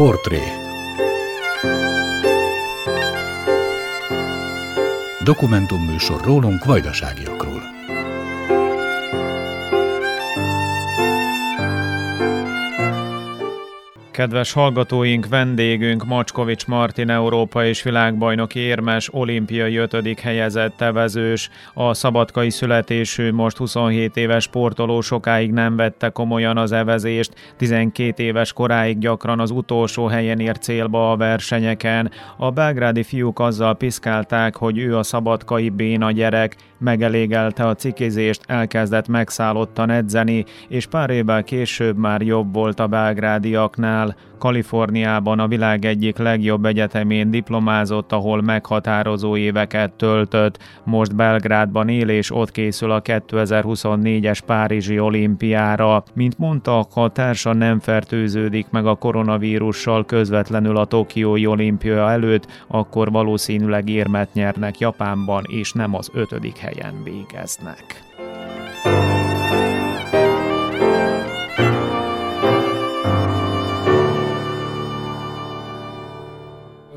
Portré Dokumentumműsor rólunk vajdaságiakról. Kedves hallgatóink, vendégünk Macskovics Martin Európa és világbajnoki érmes, olimpiai ötödik helyezett tevezős. A szabadkai születésű, most 27 éves sportoló sokáig nem vette komolyan az evezést, 12 éves koráig gyakran az utolsó helyen ért célba a versenyeken. A belgrádi fiúk azzal piszkálták, hogy ő a szabadkai béna gyerek, megelégelte a cikizést, elkezdett megszállottan edzeni, és pár évvel később már jobb volt a belgrádiaknál. Kaliforniában a világ egyik legjobb egyetemén diplomázott, ahol meghatározó éveket töltött. Most Belgrádban él és ott készül a 2024-es Párizsi olimpiára. Mint mondta, ha társa nem fertőződik meg a koronavírussal közvetlenül a Tokiói olimpia előtt, akkor valószínűleg érmet nyernek Japánban, és nem az ötödik helyen végeznek.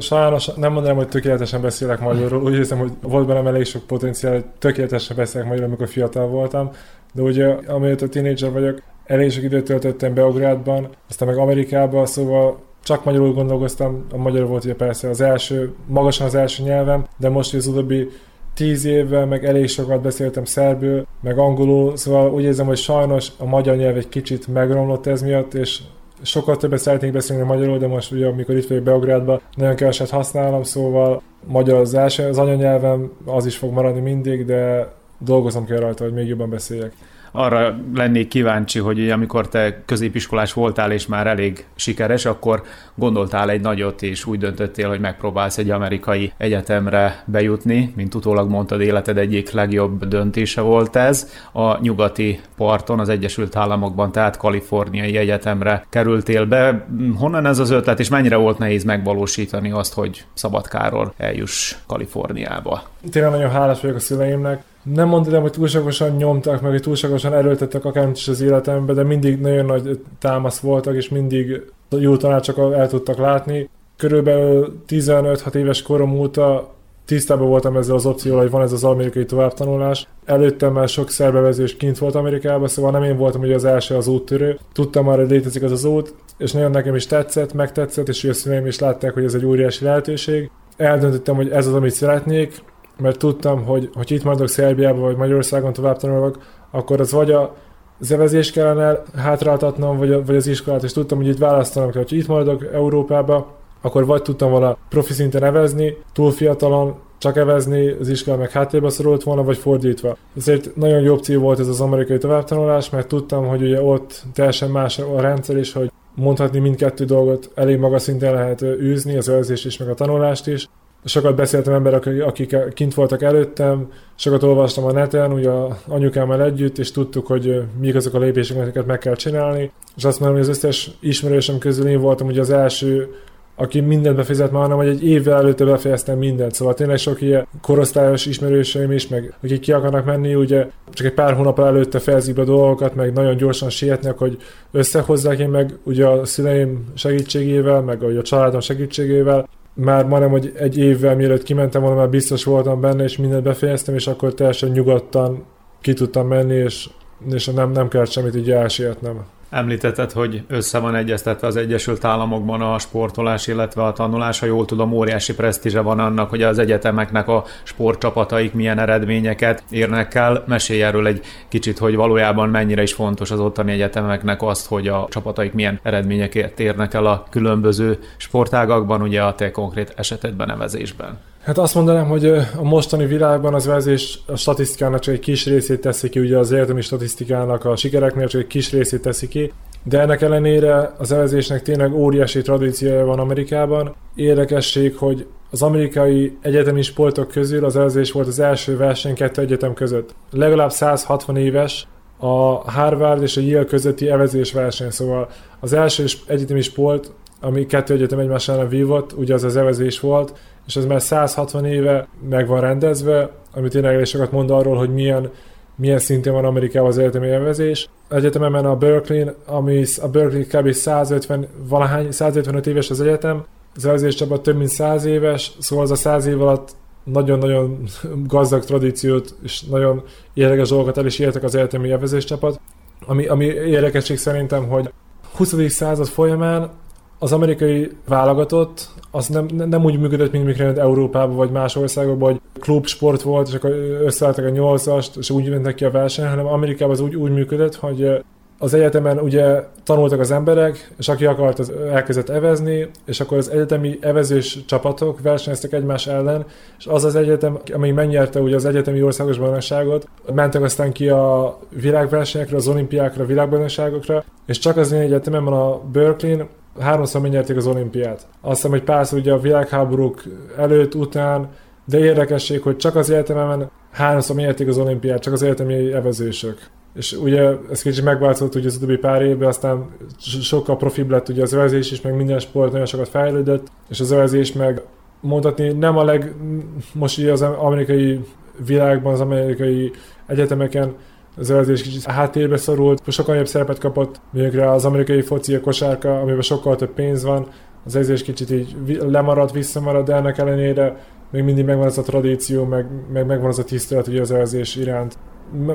Sajnos nem mondanám, hogy tökéletesen beszélek magyarul, úgy érzem, hogy volt bennem elég sok potenciál, hogy tökéletesen beszélek magyarul, amikor fiatal voltam, de ugye amióta tínédzser vagyok, elég sok időt töltöttem Beográdban, aztán meg Amerikában, szóval csak magyarul gondolkoztam, a magyar volt ugye persze az első, magasan az első nyelvem, de most az utóbbi tíz évvel meg elég sokat beszéltem szerbül, meg angolul, szóval úgy érzem, hogy sajnos a magyar nyelv egy kicsit megromlott ez miatt, és sokkal többet szeretnék beszélni magyarul, de most ugye amikor itt vagyok Beográdban, nagyon keveset használom, szóval magyar az első, az anyanyelvem, az is fog maradni mindig, de dolgozom kell rajta, hogy még jobban beszéljek. Arra lennék kíváncsi, hogy amikor te középiskolás voltál és már elég sikeres, akkor gondoltál egy nagyot, és úgy döntöttél, hogy megpróbálsz egy amerikai egyetemre bejutni, mint utólag mondtad, életed egyik legjobb döntése volt ez. A nyugati parton, az Egyesült Államokban, tehát Kaliforniai Egyetemre kerültél be. Honnan ez az ötlet, és mennyire volt nehéz megvalósítani azt, hogy Szabadkáról eljuss Kaliforniába? Tényleg nagyon hálás vagyok a szüleimnek, nem mondanám, hogy túlságosan nyomtak, meg hogy túlságosan erőltettek akármit is az életembe, de mindig nagyon nagy támasz voltak, és mindig jó tanácsokat el tudtak látni. Körülbelül 15-6 éves korom óta tisztában voltam ezzel az opcióval, hogy van ez az amerikai továbbtanulás. Előtte már sok szerbevezés kint volt Amerikában, szóval nem én voltam ugye az első az úttörő. Tudtam már, hogy létezik az az út, és nagyon nekem is tetszett, megtetszett, és a szüleim is látták, hogy ez egy óriási lehetőség. Eldöntöttem, hogy ez az, amit szeretnék, mert tudtam, hogy, hogy itt maradok Szerbiában vagy Magyarországon tovább tanulok, akkor az vagy a zevezés kellene hátráltatnom, vagy, vagy az iskolát, és tudtam, hogy itt választanom kell, hogy itt maradok Európába, akkor vagy tudtam volna profi szinten nevezni, túl fiatalon csak evezni, az iskola meg háttérbe szorult volna, vagy fordítva. Ezért nagyon jó opció volt ez az amerikai továbbtanulás, mert tudtam, hogy ugye ott teljesen más a rendszer is, hogy mondhatni mindkettő dolgot elég magas szinten lehet űzni, az őrzés is, meg a tanulást is, sokat beszéltem emberek, akik kint voltak előttem, sokat olvastam a neten, ugye anyukámmal együtt, és tudtuk, hogy mik azok a lépések, amiket meg kell csinálni. És azt mondom, hogy az összes ismerősöm közül én voltam ugye az első, aki mindent befizet már, hanem hogy egy évvel előtte befejeztem mindent. Szóval tényleg sok ilyen korosztályos ismerőseim is, meg akik ki akarnak menni, ugye csak egy pár hónap előtte fejezik be dolgokat, meg nagyon gyorsan sietnek, hogy összehozzák én meg ugye a szüleim segítségével, meg a családom segítségével már majdnem, hogy egy évvel mielőtt kimentem volna, már biztos voltam benne, és mindent befejeztem, és akkor teljesen nyugodtan ki tudtam menni, és, és nem, nem kellett semmit így elsietnem. Említetted, hogy össze van egyeztetve az Egyesült Államokban a sportolás, illetve a tanulás. Ha jól tudom, óriási presztízse van annak, hogy az egyetemeknek a sportcsapataik milyen eredményeket érnek el. Mesélj erről egy kicsit, hogy valójában mennyire is fontos az ottani egyetemeknek azt, hogy a csapataik milyen eredményeket érnek el a különböző sportágakban, ugye a te konkrét esetedben nevezésben. Hát azt mondanám, hogy a mostani világban az vezés a statisztikának csak egy kis részét teszi ki, ugye az érdemi statisztikának a sikereknél csak egy kis részét teszi ki, de ennek ellenére az evezésnek tényleg óriási tradíciója van Amerikában. Érdekesség, hogy az amerikai egyetemi sportok közül az evezés volt az első verseny kettő egyetem között. Legalább 160 éves a Harvard és a Yale közötti evezés verseny, szóval az első egyetemi sport, ami kettő egyetem egymás ellen vívott, ugye az az evezés volt, és ez már 160 éve meg van rendezve, ami tényleg elég sokat mond arról, hogy milyen milyen szintén van Amerikában az egyetemi elvezés. Egyetememen a Berkeley, ami a Berkeley kb. 150, valahány, 155 éves az egyetem, az elvezés csapat több mint 100 éves, szóval az a 100 év alatt nagyon-nagyon gazdag tradíciót és nagyon érdekes dolgokat el is értek az egyetemi elvezés csapat. Ami, ami érdekesség szerintem, hogy 20. század folyamán az amerikai válogatott az nem, nem úgy működött, mint mikor Európában vagy más országokban, hogy klubsport volt, és akkor összeálltak a nyolcast, és úgy mentek ki a verseny, hanem Amerikában az úgy, úgy működött, hogy az egyetemen ugye tanultak az emberek, és aki akart, az elkezdett evezni, és akkor az egyetemi evezős csapatok versenyeztek egymás ellen, és az az egyetem, ami megnyerte ugye az egyetemi országos bajnokságot, mentek aztán ki a világversenyekre, az olimpiákra, a világbajnokságokra, és csak az én egyetemen van a Berkeley, háromszor megnyerték az olimpiát. Azt hiszem, hogy párszor ugye a világháborúk előtt, után, de érdekesség, hogy csak az egyetemen háromszor megnyerték az olimpiát, csak az egyetemi evezősök. És ugye ez kicsit megváltozott ugye az utóbbi pár évben, aztán sokkal profibb lett ugye az övezés is, meg minden sport nagyon sokat fejlődött, és az övezés meg mondhatni nem a leg, most ugye az amerikai világban, az amerikai egyetemeken az övezés kicsit háttérbe szorult, sokkal jobb szerepet kapott, mondjuk az amerikai foci, a kosárka, amiben sokkal több pénz van, az övezés kicsit így lemarad, visszamarad, de ennek ellenére még mindig megvan az a tradíció, meg, meg megvan az a tisztelet ugye az övezés iránt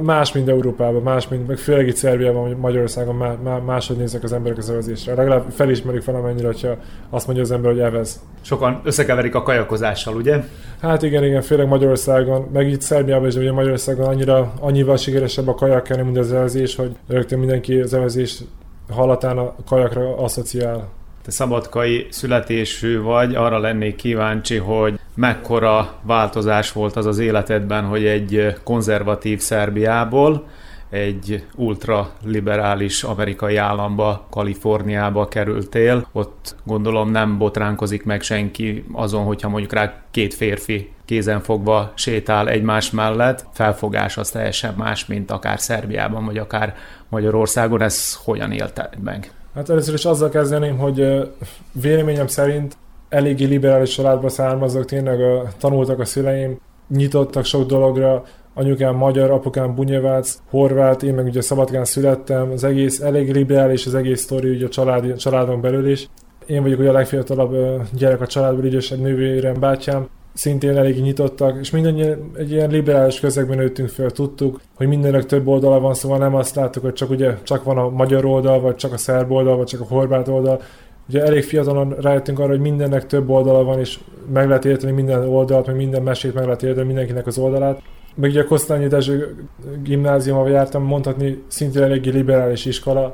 más, mint Európában, más, mint meg főleg itt Szerbiában, Magyarországon má, má, máshogy néznek az emberek az evezésre. Legalább felismerik valamennyire, hogyha azt mondja az ember, hogy evez. Sokan összekeverik a kajakozással, ugye? Hát igen, igen, főleg Magyarországon, meg itt Szerbiában is, ugye Magyarországon annyira, annyival sikeresebb a kajak, mint az evezés, hogy rögtön mindenki az evezés hallatán a kajakra asszociál te szabadkai születésű vagy, arra lennék kíváncsi, hogy mekkora változás volt az az életedben, hogy egy konzervatív Szerbiából egy ultraliberális amerikai államba, Kaliforniába kerültél. Ott gondolom nem botránkozik meg senki azon, hogyha mondjuk rá két férfi kézen fogva sétál egymás mellett. Felfogás az teljesen más, mint akár Szerbiában, vagy akár Magyarországon. Ez hogyan élte meg? Hát először is azzal kezdeném, hogy véleményem szerint eléggé liberális családba származok, tényleg tanultak a szüleim, nyitottak sok dologra, anyukám magyar, apukám bunyevác, horvát, én meg ugye Szabadkán születtem, az egész elég liberális az egész sztori ugye a család, családon belül is. Én vagyok ugye a legfiatalabb gyerek a családból, idősebb nővérem, bátyám, szintén elég nyitottak, és mindannyian egy ilyen liberális közegben nőttünk fel, tudtuk, hogy mindennek több oldala van, szóval nem azt láttuk, hogy csak ugye csak van a magyar oldal, vagy csak a szerb oldal, vagy csak a horvát oldal. Ugye elég fiatalon rájöttünk arra, hogy mindennek több oldala van, és meg lehet érteni minden oldalt, meg minden mesét meg lehet érteni mindenkinek az oldalát. Meg ugye a Kosztányi Dezső gimnáziumban jártam, mondhatni szintén eléggé liberális iskola.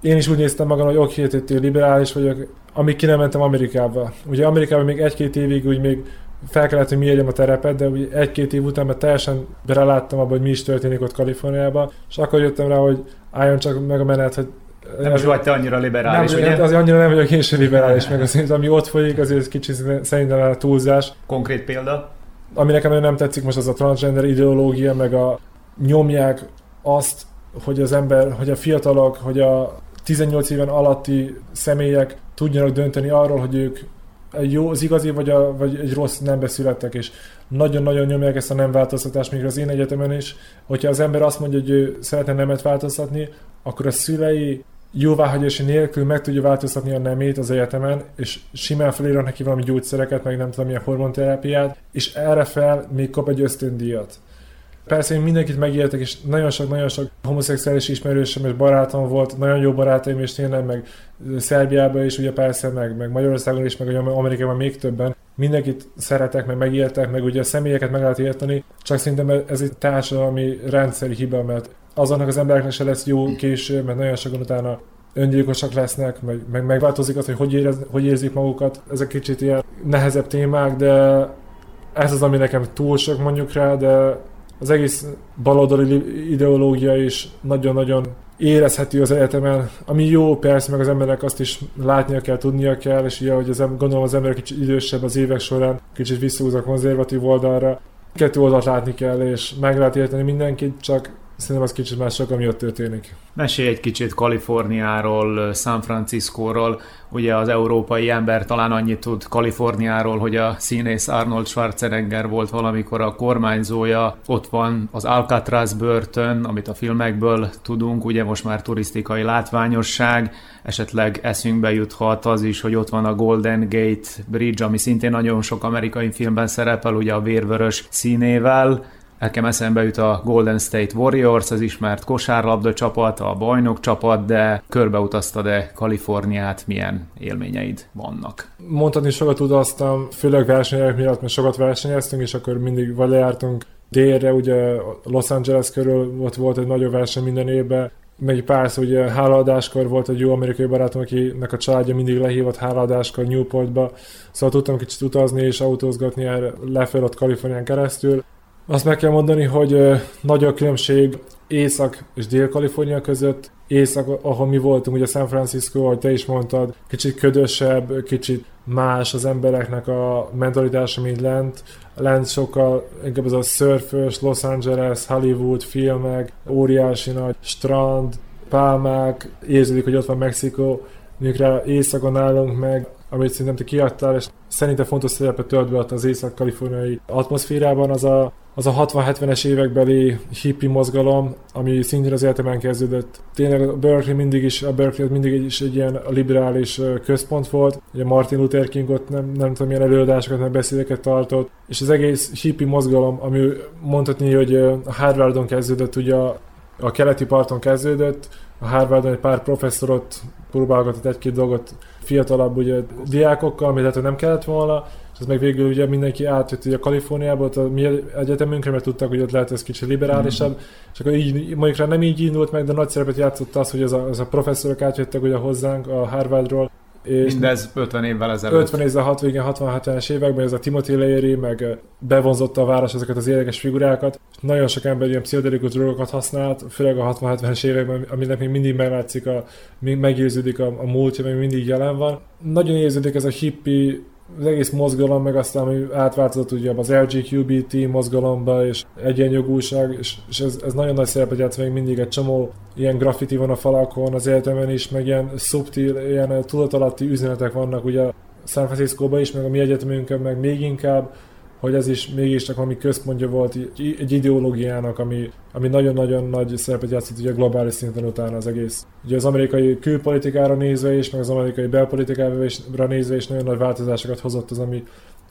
Én is úgy néztem magam, hogy oké, okay, liberális vagyok, amíg ki nem mentem Amerikába. Ugye Amerikában még egy-két évig úgy még fel kellett, hogy mérjem a terepet, de ugye egy-két év után mert teljesen beleláttam abba, hogy mi is történik ott Kaliforniában, és akkor jöttem rá, hogy álljon csak meg a menet, hogy nem is vagy te annyira liberális, nem, ugye? Azért annyira nem vagyok én sem liberális, meg az, ami ott folyik, azért kicsit szerintem a túlzás. Konkrét példa? Ami nekem nem tetszik most az a transgender ideológia, meg a nyomják azt, hogy az ember, hogy a fiatalok, hogy a 18 éven alatti személyek tudjanak dönteni arról, hogy ők jó, az igazi vagy, a, vagy egy rossz nembe születtek, és nagyon-nagyon nyomják ezt a nem változtatást, még az én egyetemen is. Hogyha az ember azt mondja, hogy ő szeretne nemet változtatni, akkor a szülei jóváhagyási nélkül meg tudja változtatni a nemét az egyetemen, és simán felírnak neki valami gyógyszereket, meg nem tudom milyen hormonterápiát, és erre fel még kap egy ösztöndíjat. Persze én mindenkit megéltek, és nagyon sok, nagyon sok homoszexuális ismerősöm és barátom volt, nagyon jó barátaim, és tényleg meg Szerbiában is, ugye persze, meg, meg Magyarországon is, meg Amerikában még többen. Mindenkit szeretek, meg megéltek, meg ugye a személyeket meg lehet érteni, csak szerintem ez egy társadalmi rendszeri hiba, mert azonnak az embereknek se lesz jó később, mert nagyon sokan utána öngyilkosak lesznek, meg, meg megváltozik az, hogy hogy, érez, hogy érzik magukat. Ezek kicsit ilyen nehezebb témák, de ez az, ami nekem túl sok mondjuk rá, de az egész baloldali ideológia is nagyon-nagyon érezhető az egyetemen, ami jó persze, meg az emberek azt is látnia kell, tudnia kell, és ugye, hogy az, gondolom az ember kicsit idősebb az évek során, kicsit visszahúz a konzervatív oldalra, kettő oldalt látni kell, és meg lehet érteni mindenkit, csak Szerintem az kicsit már sok, ami ott történik. Mesélj egy kicsit Kaliforniáról, San Franciscóról. Ugye az európai ember talán annyit tud Kaliforniáról, hogy a színész Arnold Schwarzenegger volt valamikor a kormányzója. Ott van az Alcatraz börtön, amit a filmekből tudunk, ugye most már turisztikai látványosság. Esetleg eszünkbe juthat az is, hogy ott van a Golden Gate Bridge, ami szintén nagyon sok amerikai filmben szerepel, ugye a vérvörös színével Nekem eszembe jut a Golden State Warriors, az ismert kosárlabda csapat, a bajnok csapat, de körbeutaztad-e Kaliforniát, milyen élményeid vannak? Mondhatni sokat utaztam, főleg versenyek miatt, mert sokat versenyeztünk, és akkor mindig vagy lejártunk délre, ugye Los Angeles körül ott volt egy nagyobb verseny minden évben, meg párszor ugye hálaadáskor volt egy jó amerikai barátom, akinek a családja mindig lehívott hálaadáskor Newportba, szóval tudtam kicsit utazni és autózgatni erre lefelé ott Kalifornián keresztül. Azt meg kell mondani, hogy nagy a különbség Észak és Dél-Kalifornia között. Észak, ahol mi voltunk, ugye San Francisco, ahogy te is mondtad, kicsit ködösebb, kicsit más az embereknek a mentalitása, mint lent. Lent sokkal inkább az a szörfös, Los Angeles, Hollywood filmek, óriási nagy strand, pálmák, érződik, hogy ott van Mexikó, mikor éjszakon állunk meg, amit szerintem te kiadtál, és szerintem fontos szerepet tölt be az észak-kaliforniai atmoszférában, az a az a 60-70-es évekbeli hippi mozgalom, ami szintén az egyetemen kezdődött. Tényleg a Berkeley mindig is, a Berkeley mindig is egy ilyen liberális központ volt. Ugye Martin Luther King ott nem, nem tudom, milyen előadásokat, meg beszédeket tartott, és az egész hippi mozgalom, ami mondhatni, hogy a Harvardon kezdődött, ugye a, a keleti parton kezdődött, a Harvardon egy pár professzorot próbálgatott egy-két dolgot fiatalabb ugye diákokkal, amit hát nem kellett volna, és ez meg végül ugye mindenki átjött ugye a Kaliforniába, ott a mi egyetemünkre, mert tudtak, hogy ott lehet ez kicsit liberálisabb, mm-hmm. és akkor így, mondjuk rá nem így indult meg, de nagy szerepet játszott az, hogy az a, az a professzorok átjöttek ugye hozzánk a Harvardról, és Mindez 50 évvel ezelőtt. 50 évvel, 60 igen, 60-70-es években ez a Timothy Leary meg bevonzotta a város ezeket az érdekes figurákat. Nagyon sok ember ilyen pszichodelikus drogokat használt, főleg a 60-70-es években, aminek még mindig meglátszik, a, meggyőződik a, a múltja, még mindig jelen van. Nagyon érződik ez a hippi az egész mozgalom, meg aztán ami átváltozott ugye az LGQBT mozgalomba, és egyenjogúság, és, és ez, ez, nagyon nagy szerepet játszik még mindig egy csomó ilyen graffiti van a falakon, az egyetemen is, meg ilyen szubtil, ilyen tudatalatti üzenetek vannak ugye San Francisco-ban is, meg a mi egyetemünkön, meg még inkább, hogy ez is mégiscsak valami központja volt egy ideológiának, ami, ami nagyon-nagyon nagy szerepet játszott ugye globális szinten utána az egész. Ugye az amerikai külpolitikára nézve is, meg az amerikai belpolitikára nézve is nagyon nagy változásokat hozott az, ami,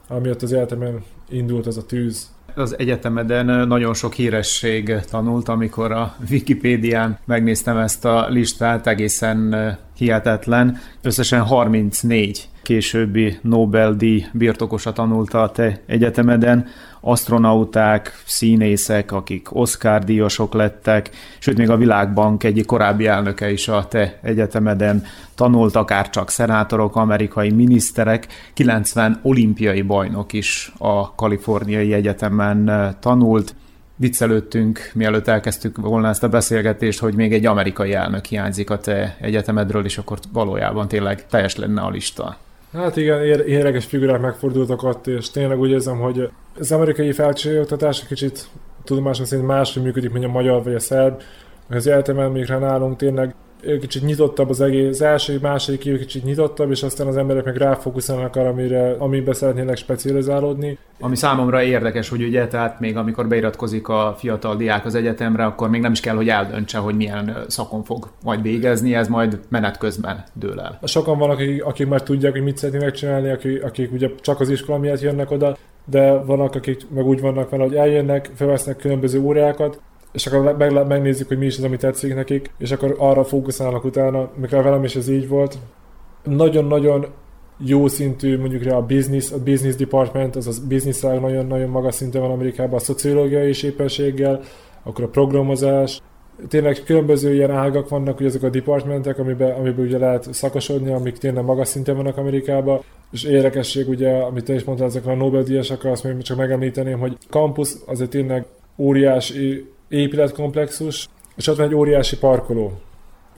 ami ott az egyetemen indult az a tűz az egyetemeden nagyon sok híresség tanult, amikor a Wikipédián megnéztem ezt a listát, egészen hihetetlen. Összesen 34 későbbi Nobel-díj birtokosa tanulta a te egyetemeden, astronauták, színészek, akik Oscar-díjasok lettek, sőt még a Világbank egyik korábbi elnöke is a te egyetemeden tanult, akár csak szenátorok, amerikai miniszterek, 90 olimpiai bajnok is a Kaliforniai Egyetemen tanult. Viccelődtünk, mielőtt elkezdtük volna ezt a beszélgetést, hogy még egy amerikai elnök hiányzik a te egyetemedről, és akkor valójában tényleg teljes lenne a lista. Hát igen, érdekes figurák megfordultak ott, és tényleg úgy érzem, hogy az amerikai felcsőoktatás kicsit tudomásom szerint máshogy működik, mint a magyar vagy a szerb. Az egyetemen még nálunk tényleg kicsit nyitottabb az egész, az első, második év kicsit nyitottabb, és aztán az emberek meg ráfókuszálnak arra, amire, amiben szeretnének specializálódni. Ami számomra érdekes, hogy ugye, tehát még amikor beiratkozik a fiatal diák az egyetemre, akkor még nem is kell, hogy eldöntse, hogy milyen szakon fog majd végezni, ez majd menet közben dől el. Sokan vannak, akik, akik már tudják, hogy mit szeretnének megcsinálni, akik, akik ugye csak az iskola miatt jönnek oda, de vannak, akik meg úgy vannak vele, hogy eljönnek, felvesznek különböző órákat, és akkor meg, megnézzük, hogy mi is az, ami tetszik nekik, és akkor arra fókuszálnak utána, mikor velem is ez így volt. Nagyon-nagyon jó szintű, mondjuk a business, a business department, az a business nagyon-nagyon magas szinten van Amerikában, a szociológiai és éppenséggel, akkor a programozás, tényleg különböző ilyen ágak vannak, hogy azok a departmentek, amiben, amiben ugye lehet szakosodni, amik tényleg magas szinten vannak Amerikában, és érdekesség ugye, amit te is mondtál, ezekre a Nobel-díjasakkal, azt még csak megemlíteném, hogy campus az egy tényleg óriási épületkomplexus, és ott van egy óriási parkoló.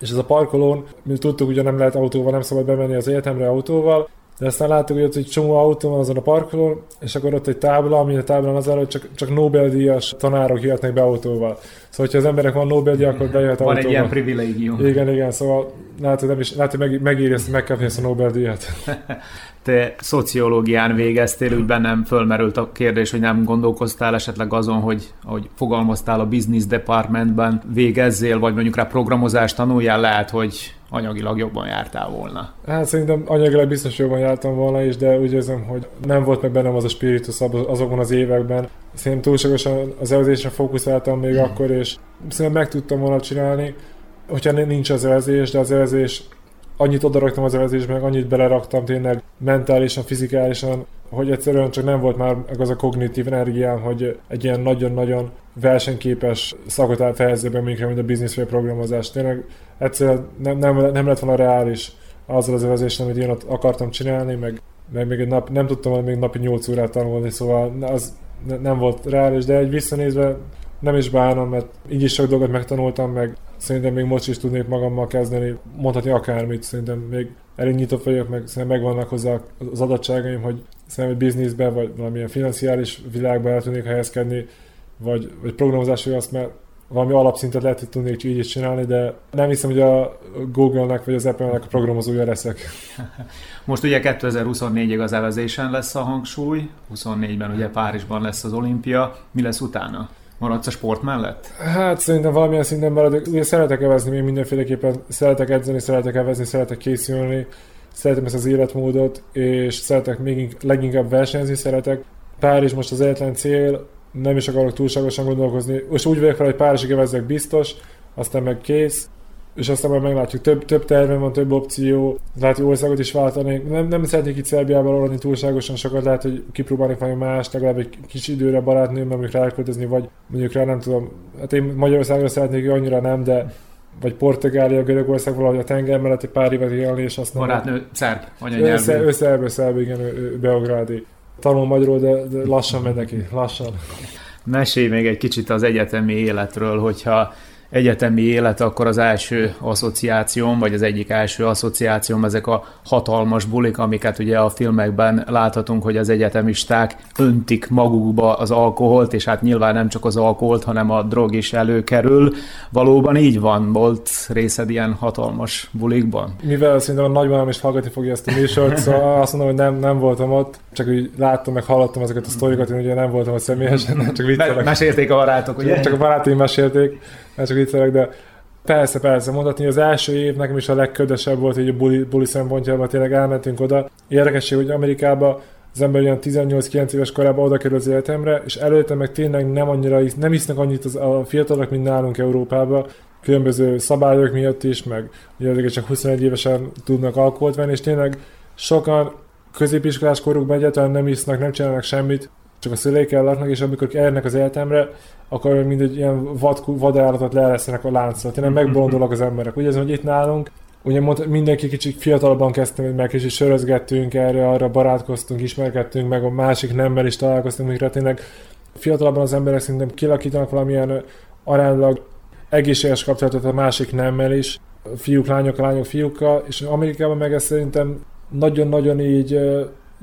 És ez a parkolón, mint tudtuk, ugye nem lehet autóval, nem szabad bemenni az egyetemre autóval, de aztán láttuk, hogy ott egy csomó autó van azon a parkolón, és akkor ott egy tábla, ami a táblán az hogy csak, csak Nobel-díjas tanárok jöhetnek be autóval. Szóval, hogyha az emberek van Nobel-díj, akkor bejöhet autóval. Van egy ilyen privilégium. Igen, igen, szóval látod, nem is, látod, meg, megírja ezt, megkapni ezt a Nobel-díjat. Te szociológián végeztél, úgy bennem fölmerült a kérdés, hogy nem gondolkoztál esetleg azon, hogy ahogy fogalmaztál a business departmentben végezzél, vagy mondjuk rá programozást tanuljál, lehet, hogy anyagilag jobban jártál volna? Hát szerintem anyagilag biztos jobban jártam volna is, de úgy érzem, hogy nem volt meg bennem az a spiritus azokban az években. Szerintem túlságosan az elzésre fókuszáltam még hmm. akkor, és szerintem meg tudtam volna csinálni, hogyha nincs az elzés, de az elzés annyit odaraktam az evezésbe, meg annyit beleraktam tényleg mentálisan, fizikálisan, hogy egyszerűen csak nem volt már az a kognitív energiám, hogy egy ilyen nagyon-nagyon versenyképes szakot elfejezzek be, mint a business vagy programozás. Tényleg egyszerűen nem, nem, nem lett volna reális azzal az evezéssel, amit én ott akartam csinálni, meg, meg még egy nap, nem tudtam még napi 8 órát tanulni, szóval az nem volt reális, de egy visszanézve nem is bánom, mert így is sok dolgot megtanultam, meg szerintem még most is tudnék magammal kezdeni, mondhatni akármit, szerintem még elég nyitott vagyok, meg szerintem megvannak hozzá az adottságaim, hogy szerintem egy bizniszbe, vagy valamilyen financiális világba el tudnék helyezkedni, vagy, vagy programozás, hogy azt mert valami alapszintet lehet, hogy tudnék így is csinálni, de nem hiszem, hogy a Google-nek vagy az Apple-nek a programozója leszek. Most ugye 2024-ig az evezésen lesz a hangsúly, 24-ben ugye Párizsban lesz az olimpia, mi lesz utána? Maradsz a sport mellett? Hát szerintem valamilyen szinten maradok. Ugye szeretek evezni, még mindenféleképpen szeretek edzeni, szeretek evezni, szeretek készülni, szeretem ezt az életmódot, és szeretek még leginkább versenyezni, szeretek. Párizs most az egyetlen cél, nem is akarok túlságosan gondolkozni. Most úgy vagyok fel, hogy Párizsig evezek biztos, aztán meg kész, és aztán majd meglátjuk, több, több terve van, több opció, lehet, hogy országot is váltani. Nem, nem szeretnék itt Szerbiában aludni túlságosan sokat, lehet, hogy kipróbálni valami más, legalább egy kis időre barátnőm, mondjuk ráköltözni, vagy mondjuk rá nem tudom, hát én Magyarországra szeretnék, annyira nem, de vagy Portugália, Görögország, valahogy a tenger mellett egy pár évet élni, és azt Barátnő szerb, anyanyelvű. Össze, össze, szerb, igen, ő, Beográdi. Tanul magyarul, de, de lassan megy neki, lassan. Mesélj még egy kicsit az egyetemi életről, hogyha egyetemi élet, akkor az első asszociációm, vagy az egyik első asszociációm ezek a hatalmas bulik, amiket ugye a filmekben láthatunk, hogy az egyetemisták öntik magukba az alkoholt, és hát nyilván nem csak az alkoholt, hanem a drog is előkerül. Valóban így van, volt részed ilyen hatalmas bulikban? Mivel szerintem a nagymamám is hallgatni fogja ezt a műsort, szóval azt mondom, hogy nem, nem voltam ott, csak úgy láttam, meg hallottam ezeket a sztorikat, én ugye nem voltam ott személyesen, csak viccelek. Mesélték a barátok, ugye? Csak a barátaim mesélték csak viccelek, de persze, persze, mondhatni, az első év nekem is a legködösebb volt hogy a buli, buli szempontjában, tényleg elmentünk oda. Érdekesség, hogy Amerikába az ember olyan 18-9 éves korában oda kerül az életemre, és előtte meg tényleg nem annyira, nem isznek annyit az, a fiatalok, mint nálunk Európában, különböző szabályok miatt is, meg ugye csak 21 évesen tudnak alkoholt venni, és tényleg sokan középiskolás korukban egyáltalán nem isznak, nem csinálnak semmit, csak a szüleikkel laknak, és amikor elnek az életemre, akkor mindegy ilyen vad, vadállatot leeresztenek a láncra. Tényleg megbolondulnak az emberek. Ugye ez, hogy itt nálunk, ugye mindenki kicsit fiatalabban kezdtem, meg kicsit sörözgettünk erre, arra barátkoztunk, ismerkedtünk, meg a másik nemmel is találkoztunk, mikre tényleg fiatalabban az emberek szerintem kilakítanak valamilyen aránylag egészséges kapcsolatot a másik nemmel is, fiúk, lányok, lányok, fiúkkal, és Amerikában meg ez szerintem nagyon-nagyon így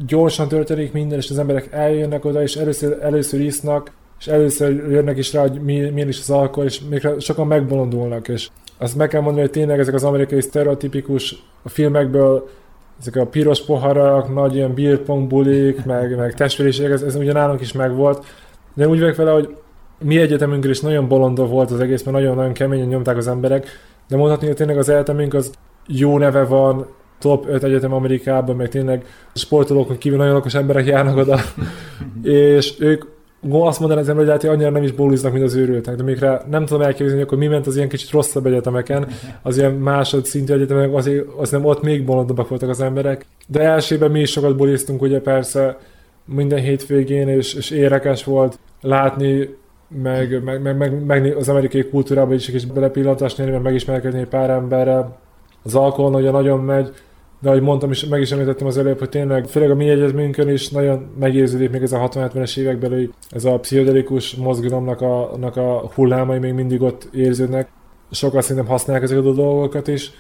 gyorsan történik minden, és az emberek eljönnek oda, és először, először isznak, és először jönnek is rá, hogy mi, milyen is az alkohol, és még sokan megbolondulnak, és azt meg kell mondani, hogy tényleg ezek az amerikai sztereotipikus a filmekből ezek a piros poharak, nagy ilyen beerpong bulik, meg, meg testvériség, ez, ez ugye nálunk is megvolt. De úgy vagyok vele, hogy mi egyetemünkről is nagyon bolondó volt az egész, mert nagyon-nagyon keményen nyomták az emberek, de mondhatni, hogy tényleg az egyetemünk az jó neve van, top 5 egyetem Amerikában, meg tényleg sportolókon kívül nagyon okos emberek járnak oda, és ők azt mondaná az ember, hogy hát annyira nem is bóliznak, mint az őrültek, de még nem tudom elképzelni, akkor mi ment az ilyen kicsit rosszabb egyetemeken, az ilyen másodszintű egyetemek, azért, az nem ott még bolondabbak voltak az emberek. De elsőben mi is sokat buliztunk, ugye persze minden hétvégén, és, és érekes volt látni, meg, meg, meg, meg, meg az amerikai kultúrába is egy kis belepillantást nyerni, meg megismerkedni egy pár emberrel. Az alkohol ugye nagyon megy, de ahogy mondtam, és meg is említettem az előbb, hogy tényleg, főleg a mi egyetműnkön is nagyon megérződik még ez a 60-70-es években, hogy ez a pszichodelikus mozgalomnak a, annak a hullámai még mindig ott érződnek. Sokkal szerintem használják ezeket a dolgokat is,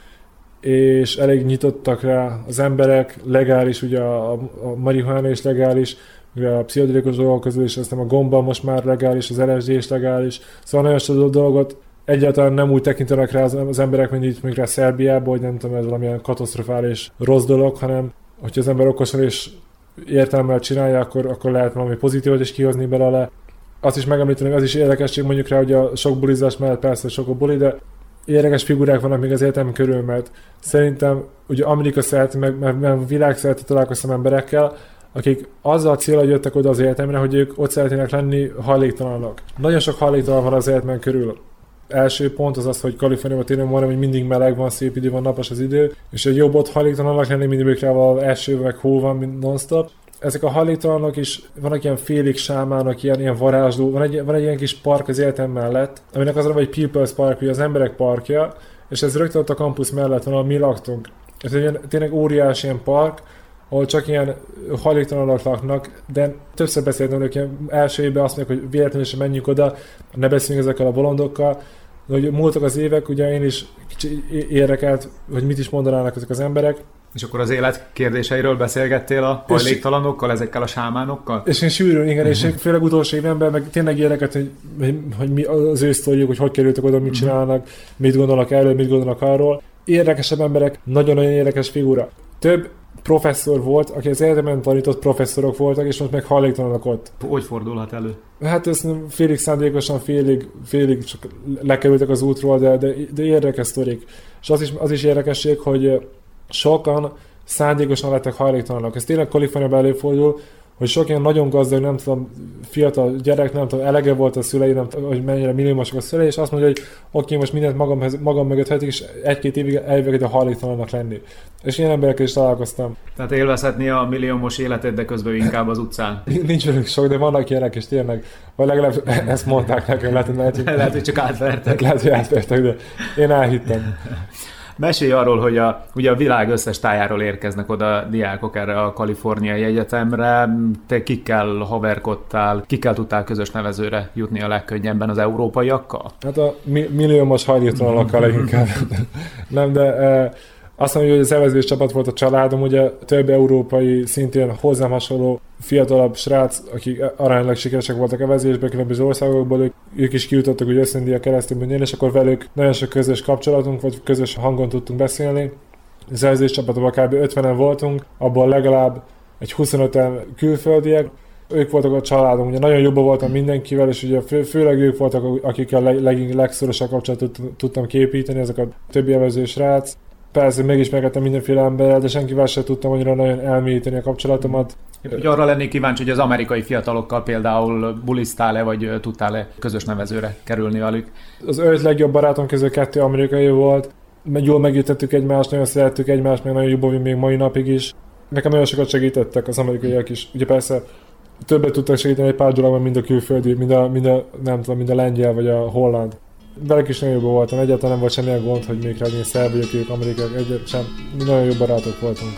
és elég nyitottak rá az emberek, legális, ugye a, a marihuana is legális, ugye a pszichodelikus dolgok közül is, aztán a gomba most már legális, az LSD is legális, szóval nagyon sok dolgot egyáltalán nem úgy tekintenek rá az, emberek, mint itt még rá Szerbiába, hogy nem tudom, ez valamilyen katasztrofális rossz dolog, hanem hogyha az ember okosan és értelmel csinálja, akkor, akkor lehet valami pozitívot is kihozni belőle. Azt is megemlíteni, az is érdekesség mondjuk rá, hogy a sok bulizás mellett persze sok a buli, de érdekes figurák vannak még az életem körül, mert szerintem ugye Amerika szerte, meg, meg, meg világ szerte találkoztam emberekkel, akik azzal a célra jöttek oda az életemre, hogy ők ott szeretnének lenni hajléktalanok. Nagyon sok hajléktalan van az életben körül első pont az az, hogy Kaliforniában tényleg mondom, hogy mindig meleg van, szép idő van, napos az idő, és egy jobb ott hajléktalannak lenni, mindig ők első meg hó van, non-stop. Ezek a hajléktalanok is vannak ilyen félig sámának, ilyen, ilyen varázsló, van egy, van egy ilyen kis park az életem mellett, aminek az a egy People's Park, hogy az emberek parkja, és ez rögtön ott a kampusz mellett van, ahol mi laktunk. Ez egy ilyen, tényleg óriási ilyen park, ahol csak ilyen hajléktalanok laknak, de többször beszéltem ilyen első évben azt mondják, hogy véletlenül sem menjünk oda, ne beszéljünk ezekkel a bolondokkal, de hogy múltak az évek, ugye én is kicsi érdekelt, hogy mit is mondanának ezek az emberek, és akkor az élet kérdéseiről beszélgettél a hajléktalanokkal, ezekkel a sámánokkal? És én sűrűn, igen, és én főleg utolsó évemben meg tényleg érdekelt, hogy, hogy, hogy mi az ő sztoriuk, hogy hogy kerültek oda, mit mhm. csinálnak, mit gondolnak erről, mit gondolnak arról. Érdekesebb emberek, nagyon-nagyon érdekes figura. Több professzor volt, aki az egyetemen tanított professzorok voltak, és most meg hajléktalanok ott. Hogy fordulhat elő? Hát ez félig szándékosan, félig, félig csak lekerültek az útról, de, de, de érdekes sztorik. És az is, az is érdekesség, hogy sokan szándékosan lettek hajléktalanok. Ez tényleg Kaliforniában előfordul, hogy sok ilyen nagyon gazdag, nem tudom, fiatal gyerek, nem tudom, elege volt a szülei, nem tudom, hogy mennyire milliómosok a szülei, és azt mondja, hogy oké, most mindent magam, magam mögött hetik, és egy-két évig elvéged a hajléktalannak lenni. És ilyen emberekkel is találkoztam. Tehát élvezhetni a milliómos életet, de közben inkább az utcán. Nincs velük sok, de vannak ilyenek, és tényleg, vagy legalább ezt mondták nekem, lehet, hogy, lehet, hogy, lehet, hogy csak átvertek. Lehet, hogy átvertek, de én elhittem. Mesélj arról, hogy a, ugye a világ összes tájáról érkeznek oda diákok erre a kaliforniai egyetemre. Te kikkel haverkodtál, kikkel tudtál közös nevezőre jutni a legkönnyebben az európaiakkal? Hát a mi- milliómos hajléktalanokkal leginkább. Nem, de e, azt mondom, hogy az evezés csapat volt a családom, ugye több európai, szintén hozzám hasonló fiatalabb srác, akik aránylag sikeresek voltak evezésben különböző országokból, ők, ők is kijutottak hogy összendi a keresztényből és akkor velük nagyon sok közös kapcsolatunk, vagy közös hangon tudtunk beszélni. Az evezés csapatban kb. 50-en voltunk, abból legalább egy 25-en külföldiek, ők voltak a családom, ugye nagyon jobban voltam mindenkivel, és ugye fő, főleg ők voltak, akikkel leg, leg, legszorosabb kapcsolatot tudtam képíteni, ezek a többi evezős rác persze megismerkedtem mindenféle emberrel, de senkivel sem tudtam annyira nagyon elmélyíteni a kapcsolatomat. Ugye arra lennék kíváncsi, hogy az amerikai fiatalokkal például bulisztál-e, vagy tudtál-e közös nevezőre kerülni velük? Az öt legjobb barátom közül kettő amerikai volt, jól megértettük egymást, nagyon szerettük egymást, még nagyon jobb még mai napig is. Nekem nagyon sokat segítettek az amerikaiak is. Ugye persze többet tudtak segíteni egy pár dologban, mind a külföldi, mind a, mind a, nem tudom, mind a lengyel vagy a holland velük is nagyon jó voltam, egyáltalán nem volt semmilyen gond, hogy még én szerb vagyok, ők amerikák, egyet sem, mi nagyon jó barátok voltunk.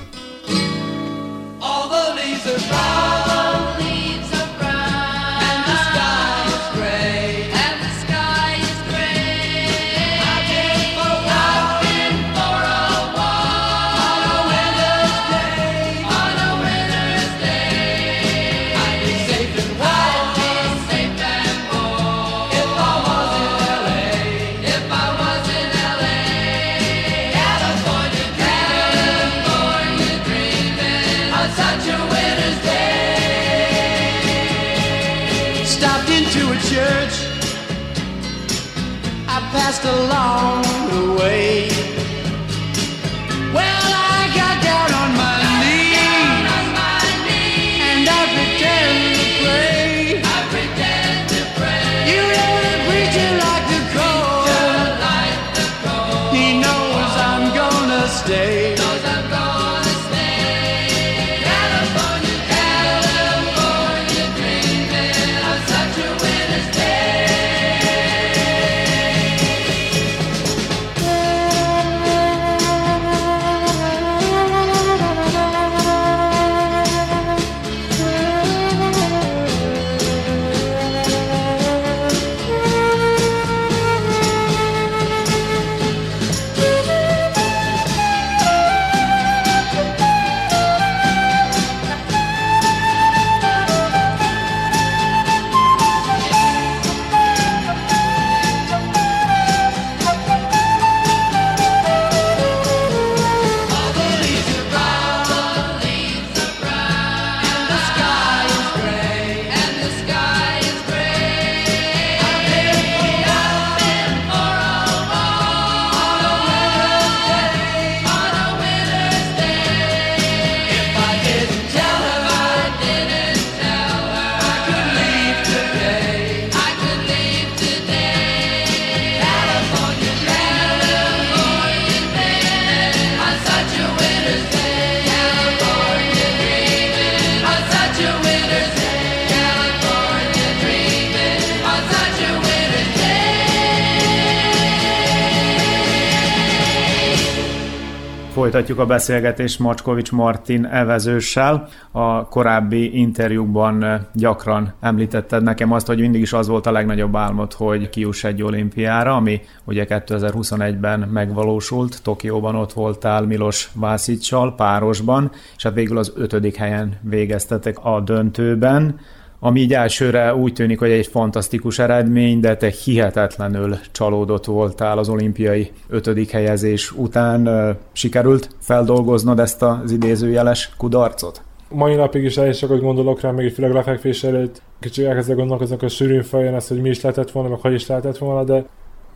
Folytatjuk a beszélgetést Macskovics Martin evezőssel. A korábbi interjúkban gyakran említetted nekem azt, hogy mindig is az volt a legnagyobb álmod, hogy kiuss egy olimpiára, ami ugye 2021-ben megvalósult. Tokióban ott voltál Milos Vászicsal párosban, és hát végül az ötödik helyen végeztetek a döntőben ami így elsőre úgy tűnik, hogy egy fantasztikus eredmény, de te hihetetlenül csalódott voltál az olimpiai ötödik helyezés után. Sikerült feldolgoznod ezt az idézőjeles kudarcot? Mai napig is elég sokat gondolok rá, még főleg lefekvés előtt. Kicsit elkezdek gondolkoznak a sűrűn fején ezt, hogy mi is lehetett volna, meg hogy is lehetett volna, de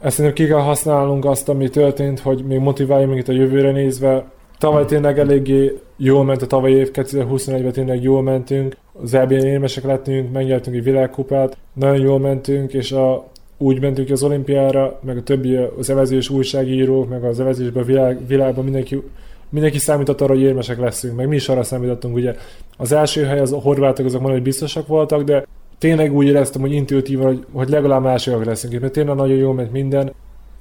ezt szerintem ki kell használnunk azt, ami történt, hogy még motiválja minket a jövőre nézve. Tavaly tényleg eléggé jól ment a tavalyi év, 2021-ben tényleg jól mentünk, az eb érmesek lettünk, megnyertünk egy világkupát, nagyon jól mentünk, és a, úgy mentünk ki az olimpiára, meg a többi az evezés újságírók, meg az evezésben világ, világban mindenki, mindenki számított arra, hogy érmesek leszünk, meg mi is arra számítottunk, ugye. Az első hely az a horvátok, azok mondom, hogy biztosak voltak, de tényleg úgy éreztem, hogy intuitívan, hogy, hogy legalább másodikak leszünk, mert tényleg nagyon jól ment minden.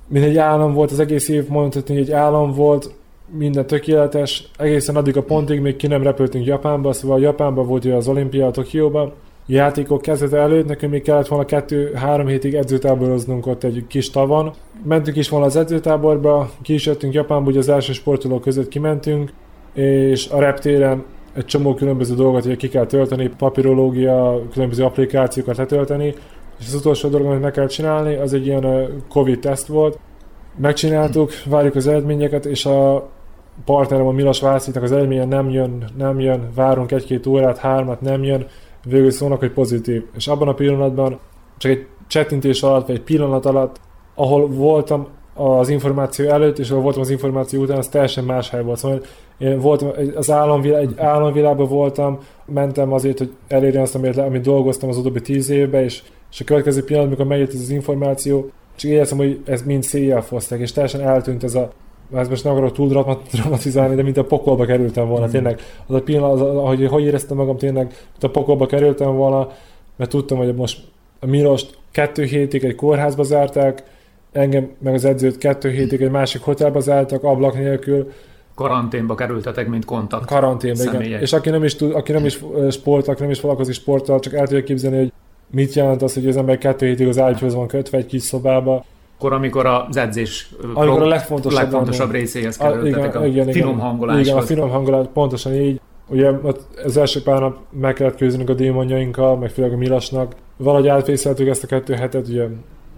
Mint egy állam volt, az egész év mondhatni, hogy egy állam volt, minden tökéletes, egészen addig a pontig, még ki nem repültünk Japánba, szóval Japánba volt az olimpia a Tokióban, játékok kezdete előtt, nekünk még kellett volna kettő-három hétig edzőtáboroznunk ott egy kis tavon. Mentünk is volna az edzőtáborba, ki is jöttünk Japánba, ugye az első sportolók között kimentünk, és a reptéren egy csomó különböző dolgot ugye ki kell tölteni, papírológia, különböző applikációkat letölteni, és az utolsó dolog, amit meg kell csinálni, az egy ilyen Covid teszt volt. Megcsináltuk, várjuk az eredményeket, és a partnerem a Milos Vászitnak az eredménye nem jön, nem jön, várunk egy-két órát, hármat, nem jön, végül szólnak, hogy pozitív. És abban a pillanatban, csak egy csettintés alatt, vagy egy pillanat alatt, ahol voltam az információ előtt, és ahol voltam az információ után, az teljesen más hely volt. Szóval én voltam, az államvilá, egy államvilágban voltam, mentem azért, hogy elérjem azt, amit, amit dolgoztam az utóbbi tíz évben, és, és a következő pillanat, amikor megjött ez az információ, csak éreztem, hogy ez mind széjjel foszták, és teljesen eltűnt ez a, ez most nem akarok túl dramatizálni, de mint a pokolba kerültem volna, mm. tényleg. Az a pillanat, az, ahogy hogy éreztem magam tényleg, mint a pokolba kerültem volna, mert tudtam, hogy most a Mirost kettő hétig egy kórházba zárták, engem meg az edzőt kettő hétig egy másik hotelba zártak, ablak nélkül. Karanténba kerültetek, mint kontakt. Karanténba, igen. És aki nem is, tud, aki nem is sport, aki nem is foglalkozik sporttal, csak el tudja képzelni, hogy mit jelent az, hogy az ember kettő hétig az ágyhoz van kötve egy kis szobába, akkor, amikor az edzés amikor a legfontosabb, legfontosabb részéhez kerültetek, a, igen, a finom hangoláshoz. Igen, a finom hangolás, pontosan így. Ugye az első pár nap meg kellett küzdenünk a démonjainkkal, meg főleg a Milasnak. Valahogy átfészeltük ezt a kettő hetet, ugye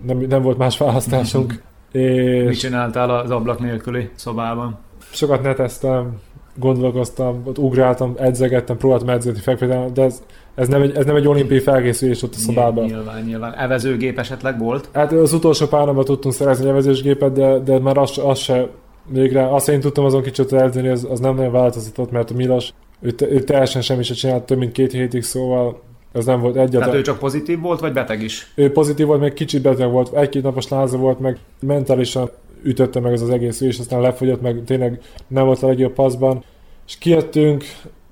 nem, nem volt más választásunk. és Mit csináltál az ablak nélküli szobában? Sokat neteztem, gondolkoztam, ott ugráltam, edzegettem, próbáltam edzeni, fekvédelem, de ez ez nem egy, ez nem egy olimpiai felkészülés ott a szobában. Nyilván, nyilván. Evezőgép esetleg volt? Hát az utolsó pár napban tudtunk szerezni evezősgépet, de, de már az, az se végre, azt én tudtam azon kicsit edzeni, az, az nem nagyon változott, mert a Milos, ő, ő teljesen semmi se csinált több mint két hétig, szóval ez nem volt egyáltalán. Tehát ő csak pozitív volt, vagy beteg is? Ő pozitív volt, meg kicsit beteg volt, egy-két napos láza volt, meg mentálisan ütötte meg ez az egész és aztán lefogyott, meg tényleg nem volt a legjobb paszban. És kijöttünk,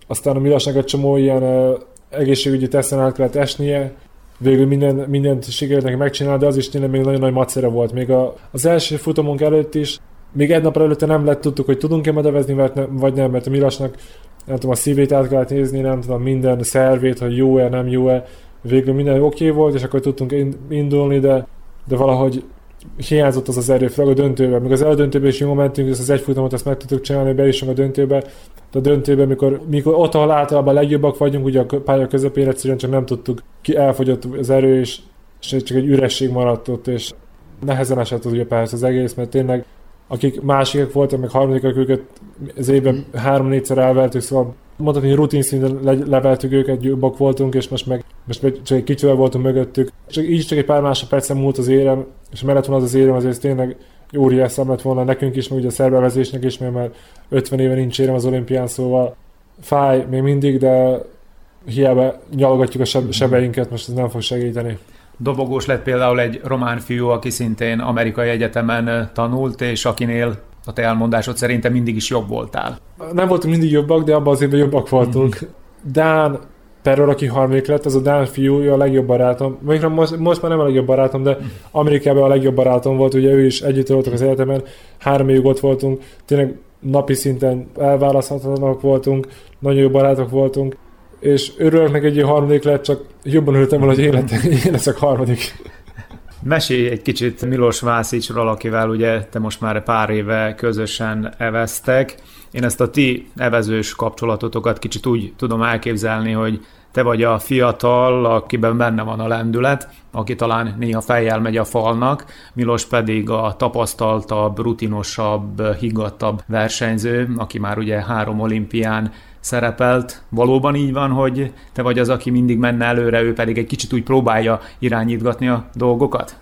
aztán a Milosnak egy csomó ilyen egészségügyi teszten át kellett esnie, végül minden, mindent sikerült neki megcsinálni, de az is tényleg még nagyon nagy macera volt. Még a, az első futamunk előtt is, még egy nap előtte nem lett tudtuk, hogy tudunk-e medevezni, vagy, ne, vagy nem, mert a Milasnak nem tudom, a szívét át kellett nézni, nem tudom, minden szervét, hogy jó-e, nem jó-e. Végül minden oké okay volt, és akkor tudtunk indulni, de, de valahogy hiányzott az az erő, főleg a döntőben. Még az eldöntőben is jól mentünk, ezt az egy futamot ezt meg tudtuk csinálni, be is a döntőbe. De a döntőben, mikor, mikor ott, ahol általában a legjobbak vagyunk, ugye a pálya közepén egyszerűen csak nem tudtuk, ki elfogyott az erő, és, és csak egy üresség maradt ott, és nehezen esett ugye persze az egész, mert tényleg akik másikak voltak, meg harmadikak őket az évben három-négyszer elvertük, szóval mondhatni, hogy rutin szinten le- leveltük őket, jobbak voltunk, és most meg, most csak egy kicsivel voltunk mögöttük. Csak így csak egy pár másodpercen múlt az érem, és mellett van az az érem, azért tényleg óriás szem lett volna nekünk is, meg ugye a szerbevezésnek is, mert már 50 éve nincs érem az olimpián, szóval fáj még mindig, de hiába nyalogatjuk a seb- sebeinket, most ez nem fog segíteni. Dobogós lett például egy román fiú, aki szintén amerikai egyetemen tanult, és akinél a te elmondásod szerintem mindig is jobb voltál. Nem voltunk mindig jobbak, de abban az évben jobbak voltunk. Mm-hmm. Dán Peror, aki harmadik lett, az a Dán fiú, a legjobb barátom. Mondjuk most, most már nem a legjobb barátom, de Amerikában a legjobb barátom volt, ugye ő is együtt voltak az egyetemen, három évig ott voltunk. Tényleg napi szinten elválaszthatatlanok voltunk, nagyon jó barátok voltunk, és örülök neki, egy harmadik lett, csak jobban örültem volna, hogy én, én leszek harmadik. Mesélj egy kicsit Milos Vászicsról, akivel ugye te most már pár éve közösen eveztek. Én ezt a ti evezős kapcsolatotokat kicsit úgy tudom elképzelni, hogy te vagy a fiatal, akiben benne van a lendület, aki talán néha fejjel megy a falnak, Milos pedig a tapasztaltabb, rutinosabb, higgadtabb versenyző, aki már ugye három olimpián szerepelt. Valóban így van, hogy te vagy az, aki mindig menne előre, ő pedig egy kicsit úgy próbálja irányítgatni a dolgokat?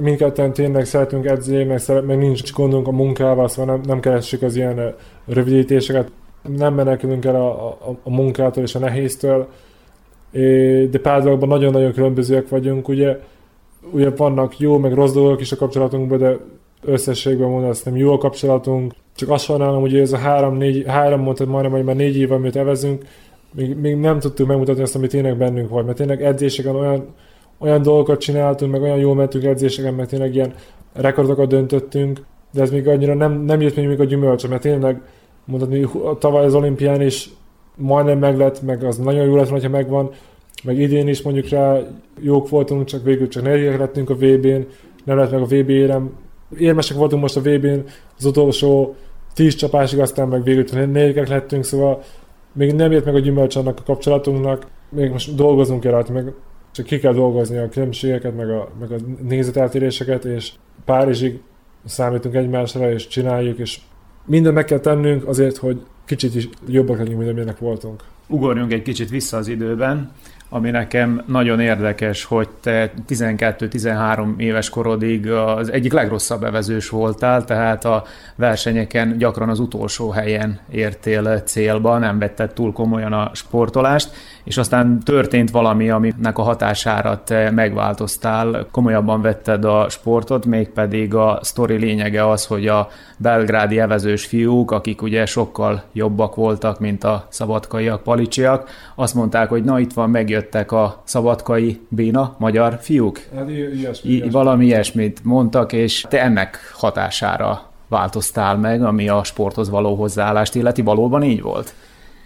Mindketten tényleg szeretünk edzeni, meg, szeret, meg nincs gondunk a munkával, szóval nem, nem keressük az ilyen rövidítéseket. Nem menekülünk el a, a, a munkától és a nehéztől, de pár dolgokban nagyon-nagyon különbözőek vagyunk, ugye, ugye vannak jó, meg rossz dolgok is a kapcsolatunkban, de összességben mondom, azt nem jó a kapcsolatunk, csak azt sajnálom, hogy ez a három, négy, három mondtad majdnem, hogy már négy év, amit evezünk, még, még nem tudtuk megmutatni azt, ami tényleg bennünk van, mert tényleg edzéseken olyan, olyan dolgokat csináltunk, meg olyan jól mentünk edzéseken, mert tényleg ilyen rekordokat döntöttünk, de ez még annyira nem, nem jött még a gyümölcse, mert tényleg mondhatni, tavaly az olimpián is majdnem meg lett, meg az nagyon jó lesz, ha megvan, meg idén is mondjuk rá jók voltunk, csak végül csak negyedik lettünk a VB-n, nem lett meg a VB érem. Érmesek voltunk most a VB-n, az utolsó tíz csapásig, aztán meg végül negyedikek lettünk, szóval még nem jött meg a gyümölcs annak a kapcsolatunknak, még most dolgozunk kell meg csak ki kell dolgozni a különbségeket, meg a, meg a nézeteltéréseket, és Párizsig számítunk egymásra, és csináljuk, és mindent meg kell tennünk azért, hogy kicsit is jobbak legyünk, mint amilyenek voltunk. Ugorjunk egy kicsit vissza az időben ami nekem nagyon érdekes, hogy te 12-13 éves korodig az egyik legrosszabb evezős voltál, tehát a versenyeken gyakran az utolsó helyen értél célba, nem vetted túl komolyan a sportolást, és aztán történt valami, aminek a hatására te megváltoztál, komolyabban vetted a sportot, mégpedig a sztori lényege az, hogy a belgrádi evezős fiúk, akik ugye sokkal jobbak voltak, mint a szabadkaiak, palicsiak, azt mondták, hogy na itt van, megjöttek a szabadkai béna magyar fiúk. Hát ilyesmi, ilyesmi. Valami ilyesmit mondtak, és te ennek hatására változtál meg, ami a sporthoz való hozzáállást illeti. Valóban így volt?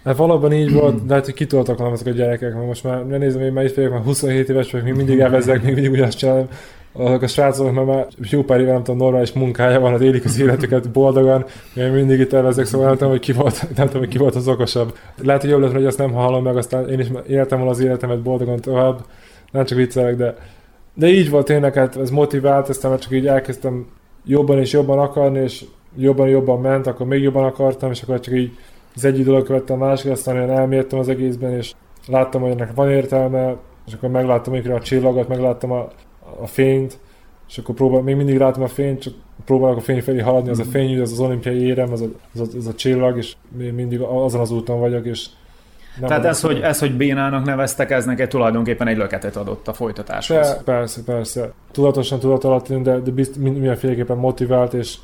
Hát valóban így volt, de hát hogy kitoltak ezek a gyerekek, mert most már nem nézem, én már itt vagyok, már 27 éves vagyok, még mindig elvezek, még mindig ugyanazt csinálom. Azok a srácok, mert már jó pár éve nem tudom, normális munkája van, az élik az életüket boldogan, én mindig itt elvezek, szóval nem tudom, hogy ki volt, nem tudom, hogy ki volt az okosabb. Lehet, hogy jobb lesz, hogy azt nem hallom meg, aztán én is éltem az életemet boldogan tovább, nem csak viccelek, de, de így volt tényleg, hát ez motivált, aztán csak így elkezdtem jobban és jobban akarni, és jobban-jobban ment, akkor még jobban akartam, és akkor csak így az egyik dolog követtem a másik, aztán olyan elmértem az egészben, és láttam, hogy ennek van értelme, és akkor megláttam mikor a csillagot, megláttam a, a fényt, és akkor próbál, még mindig látom a fényt, csak próbálok a fény felé haladni, az a fény, az az olimpiai érem, az a, az a, az a csillag, és még mindig azon az úton vagyok, és nem Tehát ez hogy, ez, hogy Bénának neveztek, ez neked tulajdonképpen egy löketet adott a folytatáshoz. De, persze, persze. Tudatosan tudat alatt, de, de bizt, mindenféleképpen motivált, és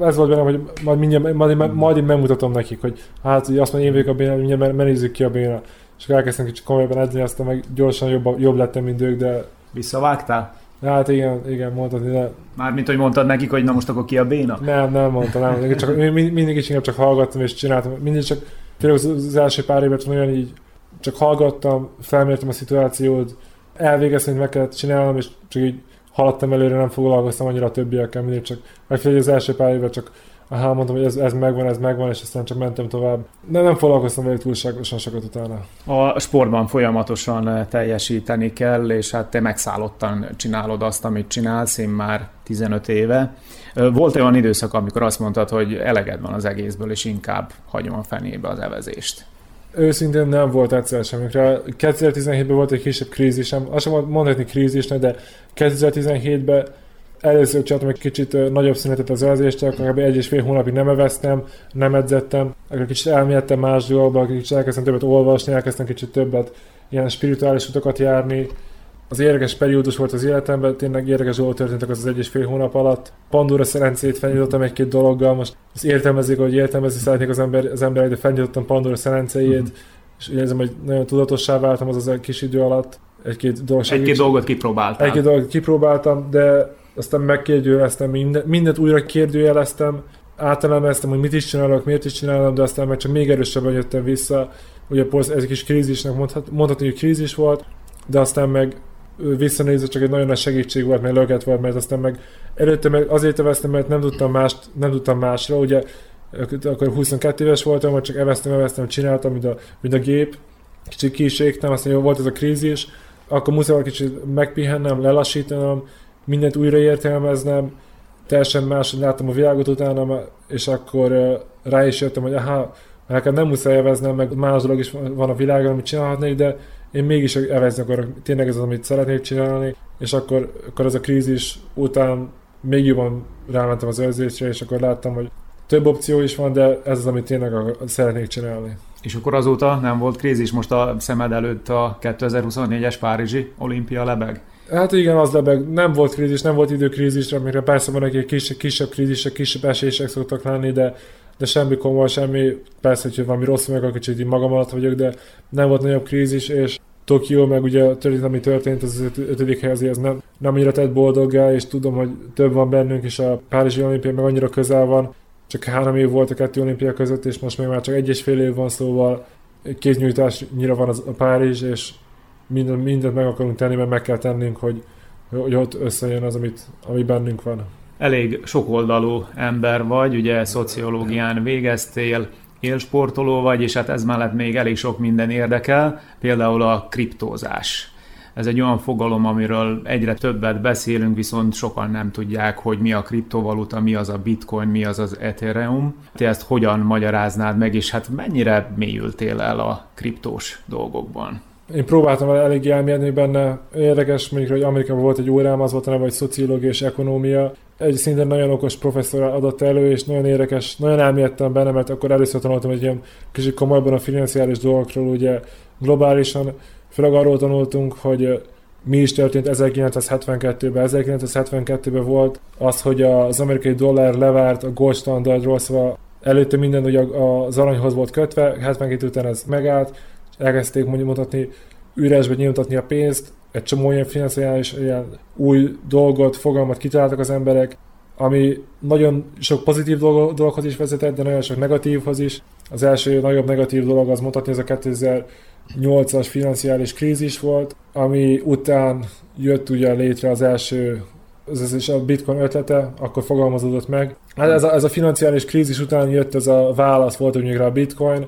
ez volt bennem, hogy majd, mindjárt, majd, majd, majd én megmutatom nekik, hogy hát hogy azt mondja, én vagyok a béna, mindjárt menézzük ki a béna. És elkezdtem kicsit komolyabban edzeni, aztán meg gyorsan jobb, jobb lettem, mint ők, de... Visszavágtál? Hát igen, igen, mondtad, de... Mármint, hogy mondtad nekik, hogy na most akkor ki a béna? Nem, nem mondtam, nem. Csak, mindig is inkább csak hallgattam és csináltam. Mindig csak, tényleg az első pár évet olyan így csak hallgattam, felmértem a szituációt, elvégeztem, hogy meg kellett csinálnom, és csak így haladtam előre, nem foglalkoztam annyira a többiekkel, mindig csak megfelelő az első pár évben csak aha, mondtam, hogy ez, ez megvan, ez megvan, és aztán csak mentem tovább. De nem foglalkoztam vele túlságosan sokat utána. A sportban folyamatosan eh, teljesíteni kell, és hát te megszállottan csinálod azt, amit csinálsz, én már 15 éve. Volt olyan időszak, amikor azt mondtad, hogy eleged van az egészből, és inkább hagyom a fenébe az evezést? Őszintén nem volt egyszer sem. 2017-ben volt egy kisebb krízisem, azt sem mondhatni krízisnek, de 2017-ben először csináltam egy kicsit nagyobb szünetet az edzést, akkor egy és fél hónapig nem eveztem, nem edzettem, akkor kicsit elmélyedtem más dolgokba, kicsit elkezdtem többet olvasni, elkezdtem kicsit többet ilyen spirituális utakat járni, az érdekes periódus volt az életemben, tényleg érdekes dolgok történtek az, az egy és fél hónap alatt. Pandora szerencét felnyitottam egy-két dologgal, most az értelmezik, hogy értelmezni szeretnék az ember, az ember de felnyitottam Pandora szerencéjét, uh-huh. és érzem, hogy nagyon tudatossá váltam az az egy kis idő alatt. Egy-két, dolog egy-két dolgot kipróbáltam. Egy-két dolgot kipróbáltam, de aztán megkérdőjeleztem, mindent, mindent újra kérdőjeleztem, átelemeztem, hogy mit is csinálok, miért is csinálom, de aztán meg csak még erősebben jöttem vissza. Ugye ez egy kis krízisnek mondhat, mondhatni, hogy krízis volt, de aztán meg visszanézve csak egy nagyon nagy segítség volt, mert löket volt, mert aztán meg előtte meg azért eveztem, mert nem tudtam, mást, nem tudtam másra, ugye akkor 22 éves voltam, vagy csak eveztem, eveztem, csináltam, mint a, mint a gép, kicsit ki aztán jó volt ez a krízis, akkor muszáj kicsit megpihennem, lelassítanom, mindent újra értelmeznem, teljesen máshogy láttam a világot utána, és akkor rá is jöttem, hogy aha, nekem nem muszáj eveznem, meg más dolog is van a világon, amit csinálhatnék, de én mégis evezni akarok, tényleg ez az, amit szeretnék csinálni, és akkor, akkor az a krízis után még jobban rámentem az érzésre, és akkor láttam, hogy több opció is van, de ez az, amit tényleg szeretnék csinálni. És akkor azóta nem volt krízis, most a szemed előtt a 2024-es Párizsi olimpia lebeg? Hát igen, az lebeg. Nem volt krízis, nem volt időkrízis, amire persze van egy kisebb, kisebb krízisek, kisebb esések szoktak lenni, de, de semmi komoly, semmi, persze, hogy valami rossz meg, akkor kicsit magam alatt vagyok, de nem volt nagyobb krízis, és Tokió, meg ugye történt, ami történt, az, ötödik hely azért nem, nem annyira tett boldoggá, és tudom, hogy több van bennünk, és a Párizsi olimpia meg annyira közel van, csak három év volt a kettő olimpia között, és most még már csak egy és fél év van, szóval kéznyújtásnyira van az, a Párizs, és mindent, mindent meg akarunk tenni, mert meg kell tennünk, hogy, hogy ott összejön az, amit, ami bennünk van. Elég sokoldalú ember vagy, ugye szociológián végeztél, élsportoló vagy, és hát ez mellett még elég sok minden érdekel, például a kriptózás. Ez egy olyan fogalom, amiről egyre többet beszélünk, viszont sokan nem tudják, hogy mi a kriptovaluta, mi az a bitcoin, mi az az ethereum. Te ezt hogyan magyaráznád meg, és hát mennyire mélyültél el a kriptós dolgokban? Én próbáltam el elég elmérni benne. Érdekes, mondjuk, hogy Amerikában volt egy órám, az volt a neve, hogy szociológia és ekonomia. Egy szintén nagyon okos professzor adott elő, és nagyon érdekes, nagyon elmélyedtem benne, mert akkor először tanultam egy ilyen kicsit komolyban a financiális dolgokról, ugye globálisan, főleg arról tanultunk, hogy mi is történt 1972-ben. 1972-ben volt az, hogy az amerikai dollár levárt a gold standardról, szóval előtte minden ugye az aranyhoz volt kötve, 72 után ez megállt, elkezdték mondjuk mutatni, üresbe nyilvántatni a pénzt, egy csomó ilyen financiális ilyen új dolgot, fogalmat kitaláltak az emberek, ami nagyon sok pozitív dologhoz is vezetett, de nagyon sok negatívhoz is. Az első nagyobb negatív dolog az mutatni, ez a 2008-as financiális krízis volt, ami után jött ugye létre az első ez is a bitcoin ötlete, akkor fogalmazódott meg. Hát ez a, ez a financiális krízis után jött ez a válasz, volt ugye a bitcoin,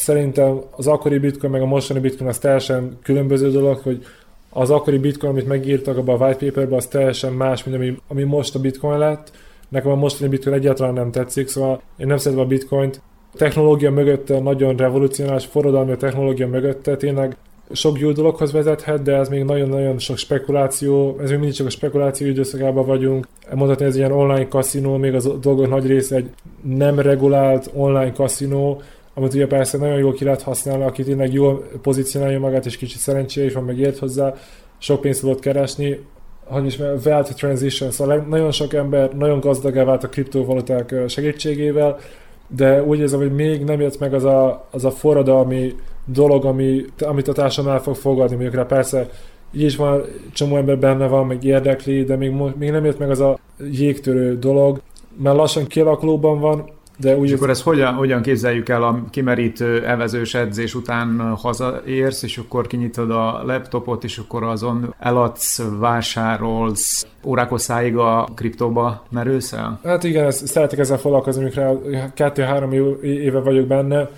szerintem az akkori bitcoin meg a mostani bitcoin az teljesen különböző dolog, hogy az akkori bitcoin, amit megírtak abban a white paperben, az teljesen más, mint ami, ami most a bitcoin lett. Nekem a mostani bitcoin egyáltalán nem tetszik, szóval én nem szeretem a bitcoint. A technológia mögötte nagyon revolucionális, forradalmi a technológia mögötte, tényleg sok jó dologhoz vezethet, de ez még nagyon-nagyon sok spekuláció, ez még mindig csak a spekuláció időszakában vagyunk. Mondhatni, ez ilyen online kaszinó, még az dolgok nagy része egy nem regulált online kaszinó, amit ugye persze nagyon jól ki lehet használni, aki tényleg jól pozícionálja magát, és kicsit szerencséje is van, meg ért hozzá, sok pénzt tudott keresni, hogy is wealth transition, szóval nagyon sok ember nagyon gazdagá vált a kriptovaluták segítségével, de úgy érzem, hogy még nem jött meg az a, az a forradalmi dolog, ami, amit a társadalom el fog fogadni, mondjuk rá. Persze így is van, csomó ember benne van, meg érdekli, de még, még nem jött meg az a jégtörő dolog, mert lassan kialakulóban van, de úgy és akkor ezt hogyan, hogyan képzeljük el a kimerítő evezős edzés után hazaérsz, és akkor kinyitod a laptopot, és akkor azon eladsz, vásárolsz, órákos száig a kriptóba merülsz el? Hát igen, ezt, szeretek ezzel foglalkozni, amikor kettő-három éve vagyok benne,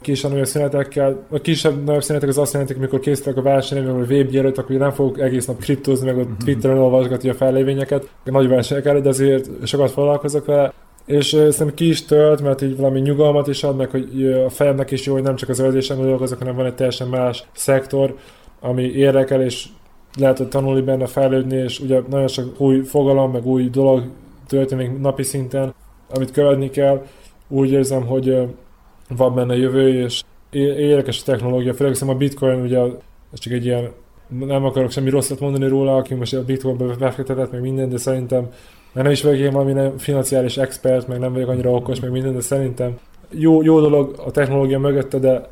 kisebb nagyobb szünetekkel. A kisebb nagyobb szünetek az azt jelenti, amikor készítek a versenyre, vagy a web előtt, akkor nem fogok egész nap kriptózni, meg a mhm. Twitteren olvasgatni a fellévényeket, nagy versenyek előtt, de azért sokat foglalkozok vele és szerintem ki is tölt, mert így valami nyugalmat is ad, meg hogy a fejemnek is jó, hogy nem csak az öltésen dolgozok, hanem van egy teljesen más szektor, ami érdekel, és lehet hogy tanulni benne, fejlődni, és ugye nagyon sok új fogalom, meg új dolog történik napi szinten, amit követni kell. Úgy érzem, hogy van benne jövő, és érdekes a technológia, főleg a bitcoin, ugye ez csak egy ilyen, nem akarok semmi rosszat mondani róla, aki most a bitcoinba befektetett, meg minden, de szerintem mert nem is vagyok én valami nem financiális expert, meg nem vagyok annyira okos, meg minden, de szerintem jó, jó dolog a technológia mögötte, de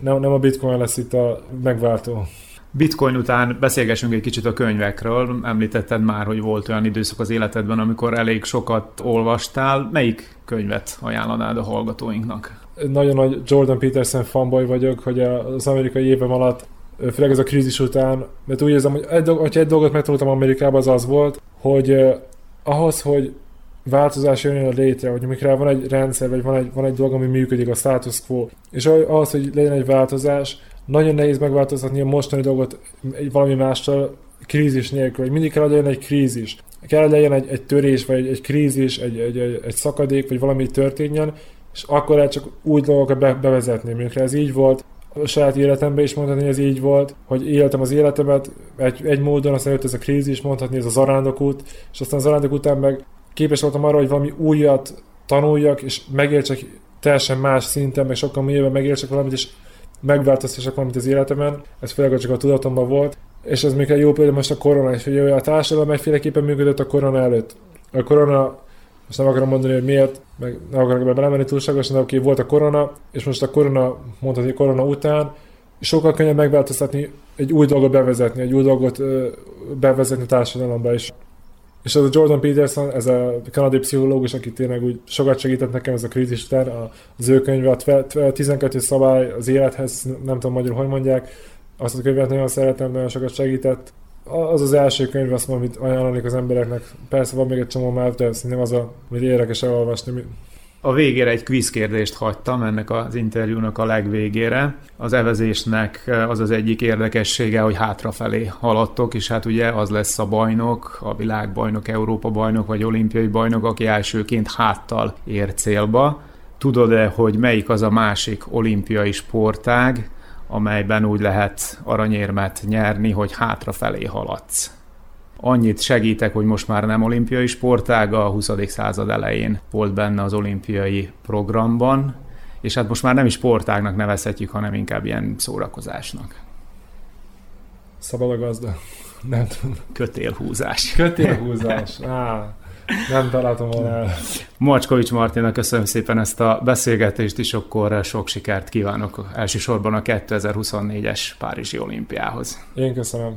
nem, nem a bitcoin lesz itt a megváltó. Bitcoin után beszélgessünk egy kicsit a könyvekről. Említetted már, hogy volt olyan időszak az életedben, amikor elég sokat olvastál. Melyik könyvet ajánlanád a hallgatóinknak? Nagyon nagy Jordan Peterson fanboy vagyok, hogy az amerikai évem alatt, főleg ez a krízis után, mert úgy érzem, hogy egy, hogyha egy dolgot megtanultam Amerikában, az az volt, hogy eh, ahhoz, hogy változás jön létre, hogy amikor van egy rendszer, vagy van egy, van egy dolog, ami működik, a status quo, és ahhoz, hogy legyen egy változás, nagyon nehéz megváltoztatni a mostani dolgot egy valami mással krízis nélkül, hogy mindig kell, legyen egy krízis. Kell, legyen egy, egy törés, vagy egy, egy krízis, egy, egy, egy, egy szakadék, vagy valami történjen, és akkor lehet csak új dolgokat be, bevezetni. Amikor ez így volt, a saját életemben is mondhatni, hogy ez így volt, hogy éltem az életemet egy, egy módon, aztán jött ez a krízis, mondhatni ez a zarándokút, és aztán a zarándok után meg képes voltam arra, hogy valami újat tanuljak, és megértsek teljesen más szinten, meg sokkal mélyebben megértsek valamit, és megváltoztassak valamit az életemben. Ez főleg csak a tudatomban volt. És ez még egy jó példa most a korona is, hogy a társadalom egyféleképpen működött a korona előtt. A korona most nem akarom mondani, hogy miért, meg nem akarok ebbe belemenni túlságosan, de oké, volt a korona, és most a korona, mondhatni korona után, sokkal könnyebb megváltoztatni, egy új dolgot bevezetni, egy új dolgot bevezetni társadalomba is. És az a Jordan Peterson, ez a kanadai pszichológus, aki tényleg úgy sokat segített nekem ez a krízis után, az ő könyve, a 12 szabály az élethez, nem tudom magyarul, hogy mondják, azt a könyvet nagyon szeretem, nagyon sokat segített. Az az első könyv, azt mondom, amit ajánlanék az embereknek. Persze van még egy csomó már, de szerintem az, a, amit érdekes elolvasni. A végére egy quiz kérdést hagytam ennek az interjúnak a legvégére. Az evezésnek az az egyik érdekessége, hogy hátrafelé haladtok, és hát ugye az lesz a bajnok, a világbajnok, Európa bajnok vagy olimpiai bajnok, aki elsőként háttal ér célba. Tudod-e, hogy melyik az a másik olimpiai sportág, amelyben úgy lehet aranyérmet nyerni, hogy hátrafelé haladsz? Annyit segítek, hogy most már nem olimpiai sportág, a 20. század elején volt benne az olimpiai programban, és hát most már nem is sportágnak nevezhetjük, hanem inkább ilyen szórakozásnak. Szabad a gazda. Nem tudom. Kötélhúzás. Kötélhúzás. Á, nem találtam volna el. Macskovics Martinak köszönöm szépen ezt a beszélgetést, és akkor sok sikert kívánok elsősorban a 2024-es Párizsi olimpiához. Én köszönöm.